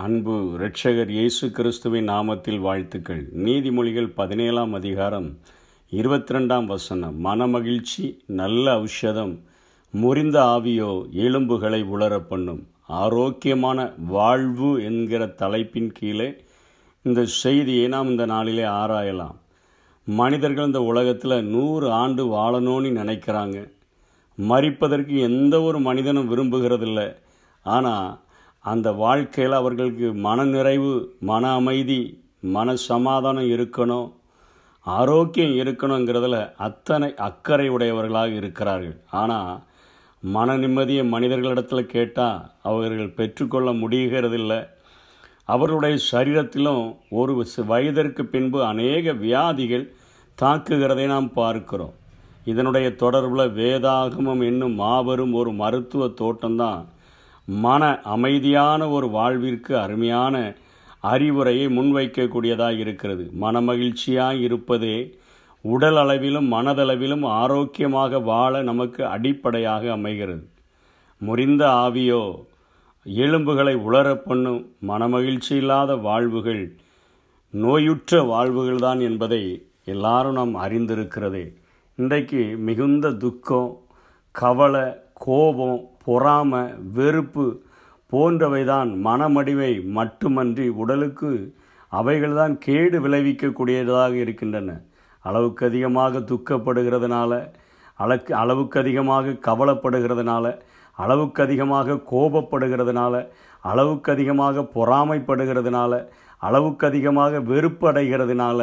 அன்பு இரட்சகர் இயேசு கிறிஸ்துவின் நாமத்தில் வாழ்த்துக்கள். நீதிமொழிகள் பதினேழாம் அதிகாரம் இருபத்தி ரெண்டாம் வசனம். மனமகிழ்ச்சி நல்ல ஔஷதம் முறிந்த ஆவியோ எலும்புகளை உலர பண்ணும். ஆரோக்கியமான வாழ்வு என்கிற தலைப்பின் கீழே இந்த செய்தியை நாம் இந்த நாளிலே ஆராயலாம். மனிதர்கள் இந்த உலகத்தில் நூறு ஆண்டு வாழணும்னு நினைக்கிறாங்க. மறிப்பதற்கு எந்த ஒரு மனிதனும் விரும்புகிறதில்ல. ஆனால் அந்த வாழ்க்கையில் அவர்களுக்கு மனநிறைவு மன அமைதி மன சமாதானம் இருக்கணும் ஆரோக்கியம் இருக்கணுங்கிறதுல அத்தனை அக்கறை உடையவர்களாக இருக்கிறார்கள். ஆனால் மன நிம்மதியை மனிதர்களிடத்தில் கேட்டால் அவர்கள் பெற்றுக்கொள்ள முடிகிறதில்லை. அவர்களுடைய சரீரத்திலும் ஒரு வயதிற்கு பின்பு அநேக வியாதிகள் தாக்குகிறதை நாம் பார்க்கிறோம். இதனுடைய தொடர்பில் வேதாகமம் என்னும் மாபெரும் ஒரு மருத்துவ தோட்டம்தான் மன அமைதியான ஒரு வாழ்விற்கு அருமையான அறிவுரையை முன்வைக்கக்கூடியதாக இருக்கிறது. மனமகிழ்ச்சியாக இருப்பதே உடல் அளவிலும் மனதளவிலும் ஆரோக்கியமாக வாழ நமக்கு அடிப்படையாக அமைகிறது. முறிந்த ஆவியோ எலும்புகளை உலரப் பண்ணும் மனமகிழ்ச்சி இல்லாத வாழ்வுகள் நோயுற்ற வாழ்வுகள்தான் என்பதை எல்லாரும் நாம் அறிந்திருக்கிறதே. இன்றைக்கு மிகுந்த துக்கம் கவலை கோபம் பொறாமை வெறுப்பு போன்றவைதான் மனமடிவை மட்டுமன்றி உடலுக்கு அவைகள்தான் கேடு விளைவிக்கக்கூடியதாக இருக்கின்றன. அளவுக்கு அதிகமாக துக்கப்படுகிறதுனால அளக்கு அளவுக்கு அதிகமாக கவலைப்படுகிறதுனால அளவுக்கு அதிகமாக கோபப்படுகிறதுனால அளவுக்கு அதிகமாக பொறாமைப்படுகிறதுனால அளவுக்கு அதிகமாக வெறுப்பு அடைகிறதுனால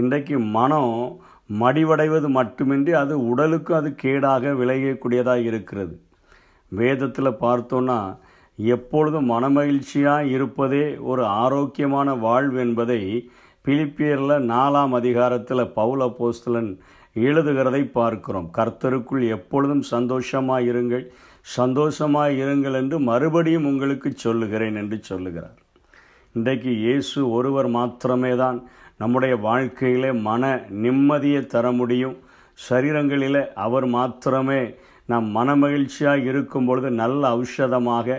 இன்றைக்கு மனம் மடிவடைவது மட்டுமின்றி அது உடலுக்கும் அது கேடாக விளையக்கூடியதாக இருக்கிறது. வேதத்தில் பார்த்தோன்னா எப்பொழுதும் மனமகிழ்ச்சியாக இருப்பதே ஒரு ஆரோக்கியமான வாழ்வு என்பதை பிலிப்பியரில் நாலாம் அதிகாரத்தில் பவுல போஸ்தலன் எழுதுகிறதை பார்க்கிறோம். கர்த்தருக்குள் எப்பொழுதும் சந்தோஷமாக இருங்கள். சந்தோஷமாக இருங்கள் என்று மறுபடியும் உங்களுக்கு சொல்லுகிறேன் என்று சொல்லுகிறார். இன்றைக்கு இயேசு ஒருவர் மாத்திரமே தான் நம்முடைய வாழ்க்கையிலே மன நிம்மதியை தர முடியும். சரீரங்களில் அவர் மாத்திரமே நாம் மனமகிழ்ச்சியாக இருக்கும் பொழுது நல்ல ஔஷதமாக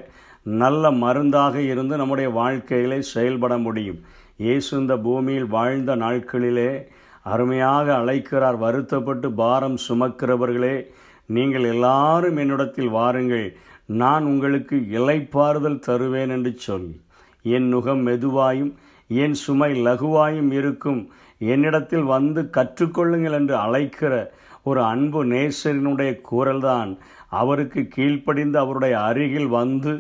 நல்ல மருந்தாக இருந்து நம்முடைய வாழ்க்கையிலே செயல்பட முடியும். இயேசு இந்த பூமியில் வாழ்ந்த நாட்களிலே அருமையாக அழைக்கிறார். வருத்தப்பட்டு பாரம் சுமக்கிறவர்களே நீங்கள் எல்லாரும் என்னிடத்தில் வாருங்கள். நான் உங்களுக்கு இலைப்பாறுதல் தருவேன் என்று சொல்லி என் நுகம் மெதுவாயும் என் சுமை லகுவாயும் இருக்கும். என்னிடத்தில் வந்து கற்றுக்கொள்ளுங்கள் என்று அழைக்கிற ஒரு அன்பு நேசரினுடைய குரல்தான் அவருக்கு கீழ்ப்படிந்து அவருடைய அருகில் வந்து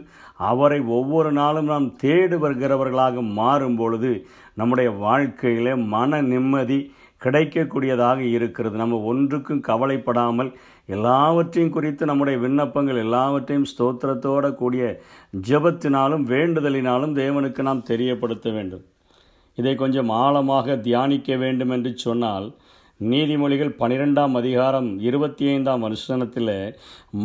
அவரை ஒவ்வொரு நாளும் நாம் தேடி வருகிறவர்களாக மாறும் பொழுது நம்முடைய வாழ்க்கையிலே மன நிம்மதி கிடைக்கக்கூடியதாக இருக்கிறது. நம்ம ஒன்றுக்கும் கவலைப்படாமல் எல்லாவற்றையும் குறித்து நம்முடைய விண்ணப்பங்கள் எல்லாவற்றையும் ஸ்தோத்திரத்தோட கூடிய ஜெபத்தினாலும் வேண்டுதலினாலும் தேவனுக்கு நாம் தெரியப்படுத்த வேண்டும். இதை கொஞ்சம் ஆழமாக தியானிக்க வேண்டும் என்று சொன்னால் நீதிமொழிகள் பனிரெண்டாம் அதிகாரம் இருபத்தி ஐந்தாம் வருஷத்தில்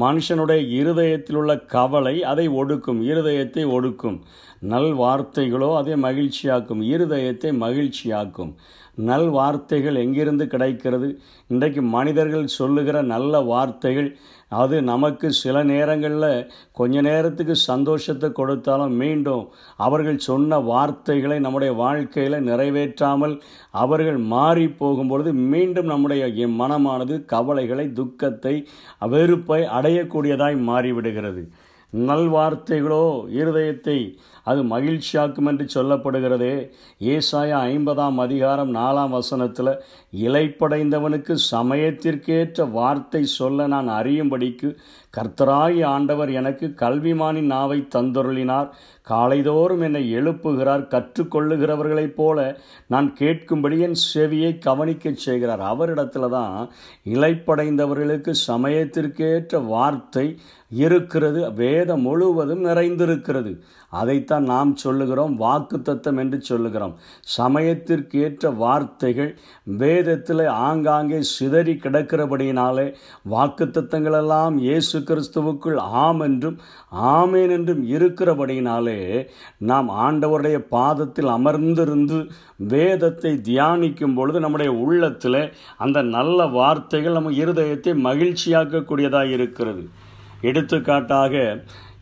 மனுஷனுடைய இருதயத்தில் உள்ள கவலை அதை ஒடுக்கும் இருதயத்தை ஒடுக்கும். நல் வார்த்தைகளோ அதை மகிழ்ச்சியாக்கும் இருதயத்தை மகிழ்ச்சியாக்கும். நல் வார்த்தைகள் எங்கிருந்து கிடைக்கிறது? இன்றைக்கு மனிதர்கள் சொல்லுகிற நல்ல வார்த்தைகள் அது நமக்கு சில நேரங்களில் கொஞ்ச நேரத்துக்கு சந்தோஷத்தை கொடுத்தாலும் மீண்டும் அவர்கள் சொன்ன வார்த்தைகளை நம்முடைய வாழ்க்கையில் நிறைவேற்றாமல் அவர்கள் மாறி போகும்பொழுது மீண்டும் நம்முடைய மனமானது கவலைகளை துக்கத்தை வெறுப்பை அடையக்கூடியதாய் மாறிவிடுகிறது. நல்வார்த்தைகளோ இருதயத்தை அது மகிழ்ச்சியாக்கும் என்று சொல்லப்படுகிறதே. ஏசாயா ஐம்பதாம் அதிகாரம் நாலாம் வசனத்தில் இலைப்படைந்தவனுக்கு சமயத்திற்கேற்ற வார்த்தை சொல்ல நான் அறியும்படிக்கு கர்த்தராய் ஆண்டவர் எனக்கு கல்விமானின் நாவை தந்தொருளினார். காலைதோறும் என்னை எழுப்புகிறார் கற்றுக்கொள்ளுகிறவர்களைப் போல நான் கேட்கும்படி என் செவியை கவனிக்கச் செய்கிறார். அவரிடத்துல தான் இலைப்படைந்தவர்களுக்கு சமயத்திற்கேற்ற வார்த்தை இருக்கிறது. வேதம் முழுவதும் நிறைந்திருக்கிறது. அதைத்தான் நாம் சொல்லுகிறோம் வாக்கு தத்தம் என்று சொல்லுகிறோம். சமயத்திற்கு ஏற்ற வார்த்தைகள் வேதத்தில் ஆங்காங்கே சிதறி கிடக்கிறபடியினாலே வாக்கு தத்தங்களெல்லாம் இயேசு கிறிஸ்துவுக்குள் ஆம் என்றும் ஆமேன் என்றும் இருக்கிறபடியினாலே நாம் ஆண்டவருடைய பாதத்தில் அமர்ந்திருந்து வேதத்தை தியானிக்கும் பொழுது நம்முடைய உள்ளத்தில் அந்த நல்ல வார்த்தைகள் நம்ம இருதயத்தை மகிழ்ச்சியாக்கக்கூடியதாக இருக்கிறது. எடுத்துக்காட்டாக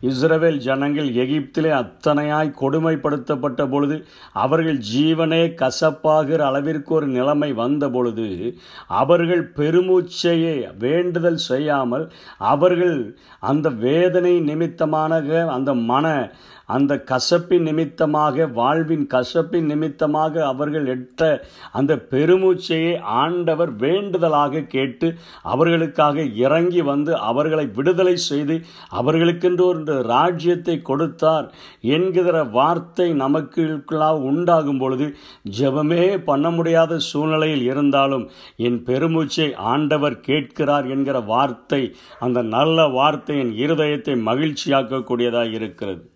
இஸ்ரவேல் ஜனங்கள் எகிப்திலே அத்தனையாய் கொடுமைப்படுத்தப்பட்ட பொழுது அவர்கள் ஜீவனே கசப்பாகிற அளவிற்கு ஒரு நிலைமை வந்த பொழுது அவர்கள் பெருமூச்சையே வேண்டுதல் செய்யாமல் அவர்கள் அந்த வேதனை நிமித்தமான அந்த மன அந்த கசப்பின் நிமித்தமாக வாழ்வின் கசப்பின் நிமித்தமாக அவர்கள் எட்ட அந்த பெருமூச்சையை ஆண்டவர் வேண்டுதலாக கேட்டு அவர்களுக்காக இறங்கி வந்து அவர்களை விடுதலை செய்து அவர்களுக்கென்று ஒரு ராஜ்யத்தை கொடுத்தார் என்கிற வார்த்தை நமக்குள்ளாக உண்டாகும் பொழுது ஜெபமே பண்ண முடியாத சூழ்நிலையில் இருந்தாலும் என் பெருமூச்சை ஆண்டவர் கேட்கிறார் என்கிற வார்த்தை அந்த நல்ல வார்த்தை என் இருதயத்தை மகிழ்ச்சியாக்கக்கூடியதாக இருக்கிறது.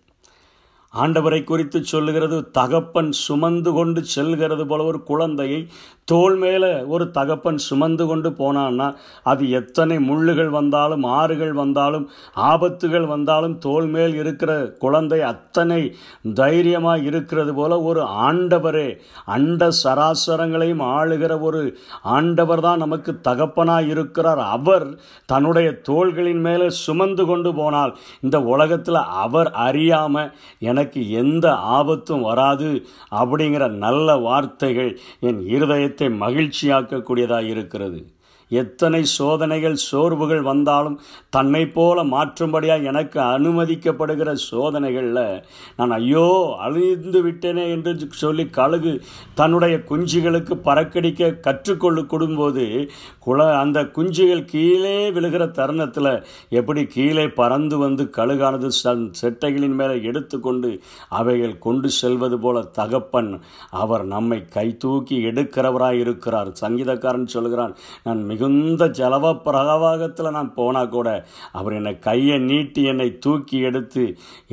ஆண்டவரை குறித்து சொல்லுகிறது தகப்பன் சுமந்து கொண்டு செல்கிறது போல ஒரு குழந்தையை தோல் மேலே ஒரு தகப்பன் சுமந்து கொண்டு போனான்னா அது எத்தனை முள்ளுகள் வந்தாலும் ஆறுகள் வந்தாலும் ஆபத்துகள் வந்தாலும் தோல் மேல் இருக்கிற குழந்தை அத்தனை தைரியமாக இருக்கிறது போல ஒரு ஆண்டவரே அண்ட சராசரங்களையும் ஆளுகிற ஒரு ஆண்டவர் தான் நமக்கு தகப்பனாக இருக்கிறார். அவர் தன்னுடைய தோள்களின் மேலே சுமந்து கொண்டு போனால் இந்த உலகத்தில் அவர் அறியாமல் என எனக்கு எந்த ஆபத்தும் வராது அப்படிங்கிற நல்ல வார்த்தைகள் என் இருதயத்தை மகிழ்ச்சியாக்கக்கூடியதாக இருக்கிறது. எத்தனை சோதனைகள் சோர்வுகள் வந்தாலும் தன்னை போல மாற்றும்படியாக எனக்கு அனுமதிக்கப்படுகிற சோதனைகளில் நான் ஐயோ அழிந்து விட்டேனே என்று சொல்லி கழுகு தன்னுடைய குஞ்சுகளுக்கு பறக்கடிக்க கற்றுக்கொள்ளு கொடும்போது குல அந்த குஞ்சுகள் கீழே விழுகிற தருணத்தில் எப்படி கீழே பறந்து வந்து கழுகானது சன் செட்டைகளின் மேலே எடுத்துக்கொண்டு அவைகள் கொண்டு செல்வது போல தகப்பன் அவர் நம்மை கை தூக்கி எடுக்கிறவராய் இருக்கிறார் சங்கீதக்காரன் சொல்கிறான் நான் மிக மிகுந்த ஜலவ பிரகவாகத்தில் நான் போனால் கூட அவர் என்னை கையை நீட்டி என்னை தூக்கி எடுத்து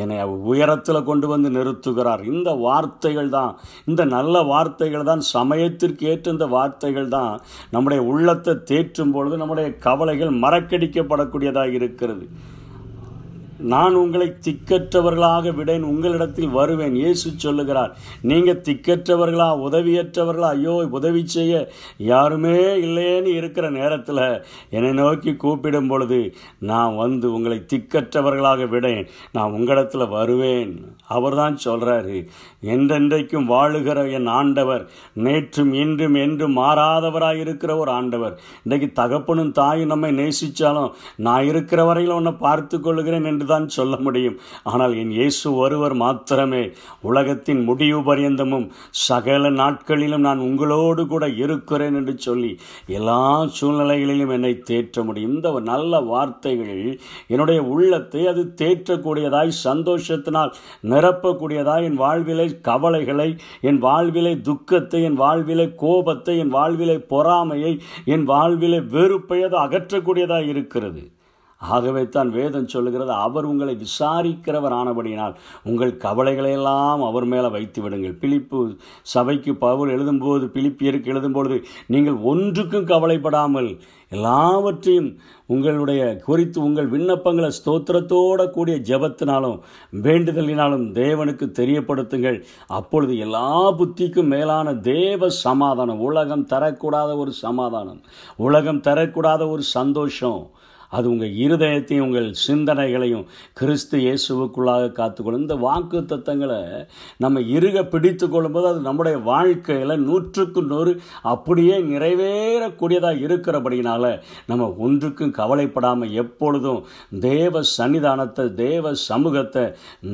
என்னை உயரத்தில் கொண்டு வந்து நிறுத்துகிறார். இந்த வார்த்தைகள் தான் இந்த நல்ல வார்த்தைகள் தான் சமயத்திற்கு ஏற்ற இந்த வார்த்தைகள் தான் நம்முடைய உள்ளத்தை தேற்றும் பொழுது நம்முடைய கவலைகள் மறக்கடிக்கப்படக்கூடியதாக இருக்கிறது. நான் உங்களை திக்கற்றவர்களாக விடேன் உங்களிடத்தில் வருவேன். இயேசு சொல்லுகிறார் நீங்கள் திக்கற்றவர்களா உதவியற்றவர்களா? ஐயோ உதவி செய்ய யாருமே இல்லையேன்னு இருக்கிற நேரத்தில் என்னை நோக்கி கூப்பிடும் பொழுது நான் வந்து உங்களை திக்கற்றவர்களாக விடேன். நான் உங்களிடத்தில் வருவேன். அவர் தான் சொல்கிறாரு என்றென்றைக்கும் வாழுகிற என் ஆண்டவர் நேற்றும் இன்றும் என்றும் மாறாதவராக இருக்கிற ஒரு ஆண்டவர். இன்றைக்கு தகப்பனும் தாயும் நம்மை நேசித்தாலும் நான் இருக்கிற வரையில் உன்னை பார்த்து கொள்ளுகிறேன் என்று தான் சொல்ல முடியும். ஆனால் என் இயேசு ஒருவர் மாத்திரமே உலகத்தின் முடிவு பரியந்தமும் சகல நாட்களிலும் நான் உங்களோடு கூட இருக்கிறேன் என்று சொல்லி எல்லா சூழ்நிலைகளிலும் என்னை தேற்ற முடியும். இந்த நல்ல வார்த்தைகள் என்னுடைய உள்ளத்தை அது தேற்றக்கூடியதாய் சந்தோஷத்தினால் நிரப்பக்கூடியதாய் என் வாழ்விலை கவலைகளை என் வாழ்விலை துக்கத்தை என் வாழ்விலை கோபத்தை என் வாழ்விலை பொறாமையை என் வாழ்விலை வெறுப்பை அது அகற்றக்கூடியதாக இருக்கிறது. ஆகவே தான் வேதம் சொல்லுகிறது அவர் உங்களை விசாரிக்கிறவர் ஆனபடியினால் உங்கள் கவலைகளையெல்லாம் அவர் மேலே வைத்து விடுங்கள். பிலிப்பு சபைக்கு பவுல் எழுதும்போது பிலிப்பியருக்கு எழுதும்பொழுது நீங்கள் ஒன்றுக்கும் கவலைப்படாமல் எல்லாவற்றையும் உங்களுடைய குறித்து உங்கள் விண்ணப்பங்களை ஸ்தோத்திரத்தோட கூடிய ஜபத்தினாலும் வேண்டுதலினாலும் தேவனுக்கு தெரியப்படுத்துங்கள். அப்பொழுது எல்லா புத்திக்கும் மேலான தேவ சமாதானம் உலகம் தரக்கூடாத ஒரு சமாதானம் உலகம் தரக்கூடாத ஒரு சந்தோஷம் அது உங்கள் இருதயத்தையும் உங்கள் சிந்தனைகளையும் கிறிஸ்து இயேசுவுக்குள்ளாக காத்துக்கொள்ளும். இந்த வாக்கு தத்தங்களை நம்ம இருக பிடித்து கொள்ளும்போது அது நம்முடைய வாழ்க்கையில் நூற்றுக்கு நூறு அப்படியே நிறைவேறக்கூடியதாக இருக்கிறபடினால நம்ம ஒன்றுக்கும் கவலைப்படாமல் எப்பொழுதும் தேவ சன்னிதானத்தை தேவ சமூகத்தை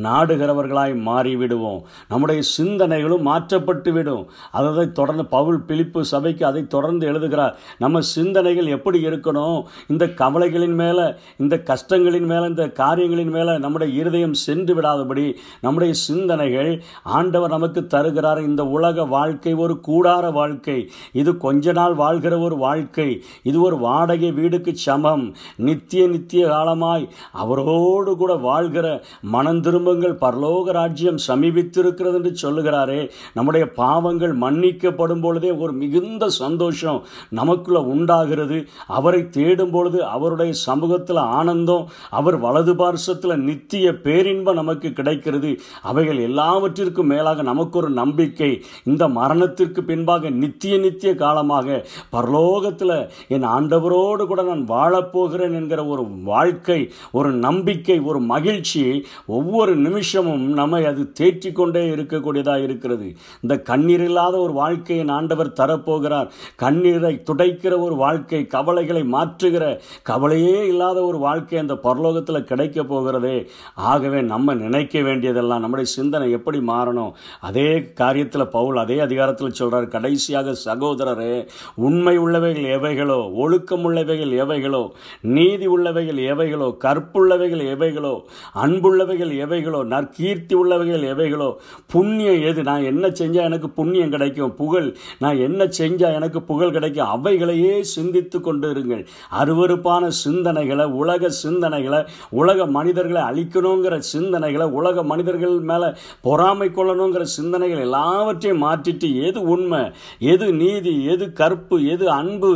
நாடுகிறவர்களாய் மாறிவிடுவோம். நம்முடைய சிந்தனைகளும் மாற்றப்பட்டு விடும் அதை தொடர்ந்து பவுல் பிழிப்பு சபைக்கு அதை தொடர்ந்து எழுதுகிறார். நம்ம சிந்தனைகள் எப்படி இருக்கணும்? இந்த கவலைகள் பிரச்சனைகளின் மேலே இந்த கஷ்டங்களின் மேலே இந்த காரியங்களின் மேலே நம்முடைய இருதயம் சென்று விடாதபடி நம்முடைய சிந்தனைகள் ஆண்டவர் நமக்கு தருகிறார். இந்த உலக வாழ்க்கை ஒரு கூடார வாழ்க்கை. இது கொஞ்ச நாள் வாழ்கிற ஒரு வாழ்க்கை. இது ஒரு வாடகை வீடுக்கு சமம். நித்திய நித்திய காலமாய் அவரோடு கூட வாழ்கிற மனம் திரும்பங்கள். பரலோக ராஜ்யம் சமீபித்திருக்கிறது என்று சொல்லுகிறாரே. நம்முடைய பாவங்கள் மன்னிக்கப்படும் பொழுதே ஒரு மிகுந்த சந்தோஷம் நமக்குள்ள உண்டாகிறது. அவரை தேடும் பொழுது அவருடைய தேவனுடைய சமூகத்தில் ஆனந்தம் அவர் வலது பார்சத்தில் நித்திய பேரின்பம் நமக்கு கிடைக்கிறது. அவைகள் எல்லாவற்றிற்கும் மேலாக நமக்கு ஒரு நம்பிக்கை. இந்த மரணத்திற்கு பின்பாக நித்திய நித்திய காலமாக பரலோகத்தில் என் ஆண்டவரோடு கூட நான் வாழப்போகிறேன் என்கிற ஒரு வாழ்க்கை ஒரு நம்பிக்கை ஒரு மகிழ்ச்சி ஒவ்வொரு நிமிஷமும் நம்மை அது தேற்றிக்கொண்டே இருக்கக்கூடியதாக இருக்கிறது. இந்த கண்ணீர் இல்லாத ஒரு வாழ்க்கையை ஆண்டவர் தரப்போகிறார். கண்ணீரை துடைக்கிற ஒரு வாழ்க்கை கவலைகளை மாற்றுகிற கவலை தேவையே இல்லாத ஒரு வாழ்க்கை அந்த பரலோகத்தில் கிடைக்க போகிறதே. ஆகவே நம்ம நினைக்க வேண்டியதெல்லாம் நம்முடைய சிந்தனை எப்படி மாறணும்? அதே காரியத்தில் பவுல் அதே அதிகாரத்தில் சொல்கிறார் கடைசியாக சகோதரரே உண்மை உள்ளவைகள் எவைகளோ ஒழுக்கம் உள்ளவைகள் எவைகளோ நீதி உள்ளவைகள் எவைகளோ கற்புள்ளவைகள் எவைகளோ அன்புள்ளவைகள் எவைகளோ நற்கீர்த்தி உள்ளவைகள் எவைகளோ புண்ணியம் எது? நான் என்ன செஞ்சால் எனக்கு புண்ணியம் கிடைக்கும்? புகழ் நான் என்ன செஞ்சால் எனக்கு புகழ் கிடைக்கும்? அவைகளையே சிந்தித்து கொண்டு இருங்கள். அருவருப்பான சிந்தனைகளை உலக சிந்தனைகளை உலக மனிதர்களை அழிக்கணுங்கிற சிந்தனைகளை உலக மனிதர்கள் மேலே பொறாமை கொள்ளணுங்கிற சிந்தனைகள் எல்லாவற்றையும் மாற்றிட்டு எது உண்மை எது நீதி எது கற்பு எது அன்பு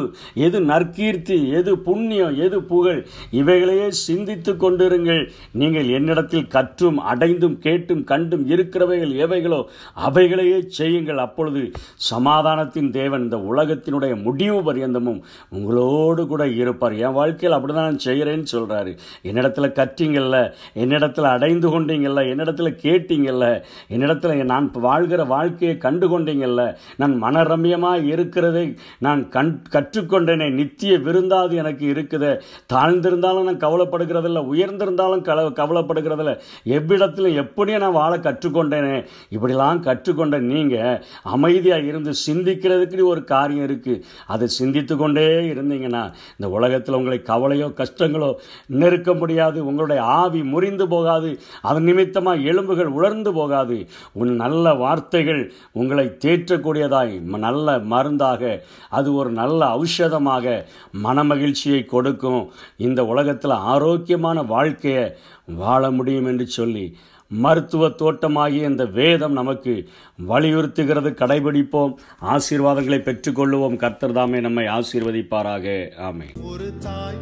எது நற்கீர்த்தி எது புண்ணியம் எது புகழ் இவைகளையே சிந்தித்து கொண்டிருங்கள். நீங்கள் என்னிடத்தில் கற்றும் அடைந்தும் கேட்டும் கண்டும் இருக்கிறவைகள் எவைகளோ அவைகளையே செய்யுங்கள். அப்பொழுது சமாதானத்தின் தேவன் இந்த உலகத்தினுடைய முடிவு பரியந்தமும் உங்களோடு கூட இருப்பார். என் வாழ்க்கையில் அப்படிதான் நான் செய்கிறேன்னு சொல்கிறாரு என்னிடத்துல கற்றீங்கள்ல என்னிடத்தில் அடைந்து கொண்டீங்கல்ல என்னிடத்தில் கேட்டீங்கல்ல என்னிடத்தில் நான் வாழ்கிற வாழ்க்கையை கண்டு கொண்டீங்கல்ல நான் மனரம்யமாக இருக்கிறதை நான் கண் கற்றுக்கொண்டேனே நித்திய விருந்தாது எனக்கு இருக்குது. தாழ்ந்திருந்தாலும் நான் கவலைப்படுகிறதில்ல உயர்ந்திருந்தாலும் கல கவலைப்படுகிறதில்ல. எவ்விடத்திலும் எப்படியும் நான் வாழ கற்றுக்கொண்டேனே. இப்படிலாம் கற்றுக்கொண்ட நீங்கள் அமைதியாக இருந்து சிந்திக்கிறதுக்கு ஒரு காரியம் இருக்குது அதை சிந்தித்து கொண்டே இருந்தீங்கன்னா இந்த உலகத்தில் உங்களை கவலை கவலையோ கஷ்டங்களோ நெருக்க முடியாது. உங்களுடைய ஆவி முறிந்து போகாது. அதன் நிமித்தமாக எலும்புகள் உலர்ந்து போகாது. உன் நல்ல வார்த்தைகள் உங்களை தேற்றக்கூடியதாய் நல்ல மருந்தாக அது ஒரு நல்ல ஔஷதமாக மனமகிழ்ச்சியை கொடுக்கும். இந்த உலகத்தில் ஆரோக்கியமான வாழ்க்கையை வாழ முடியும் என்று சொல்லி மருத்துவ தோட்டமாகிய இந்த வேதம் நமக்கு வலியுறுத்துகிறது. கடைபிடிப்போம். ஆசீர்வாதங்களை பெற்றுக்கொள்வோம் கர்த்தர் தாமே நம்மை ஆசீர்வதிப்பாராக. ஆமை ஒரு தாய்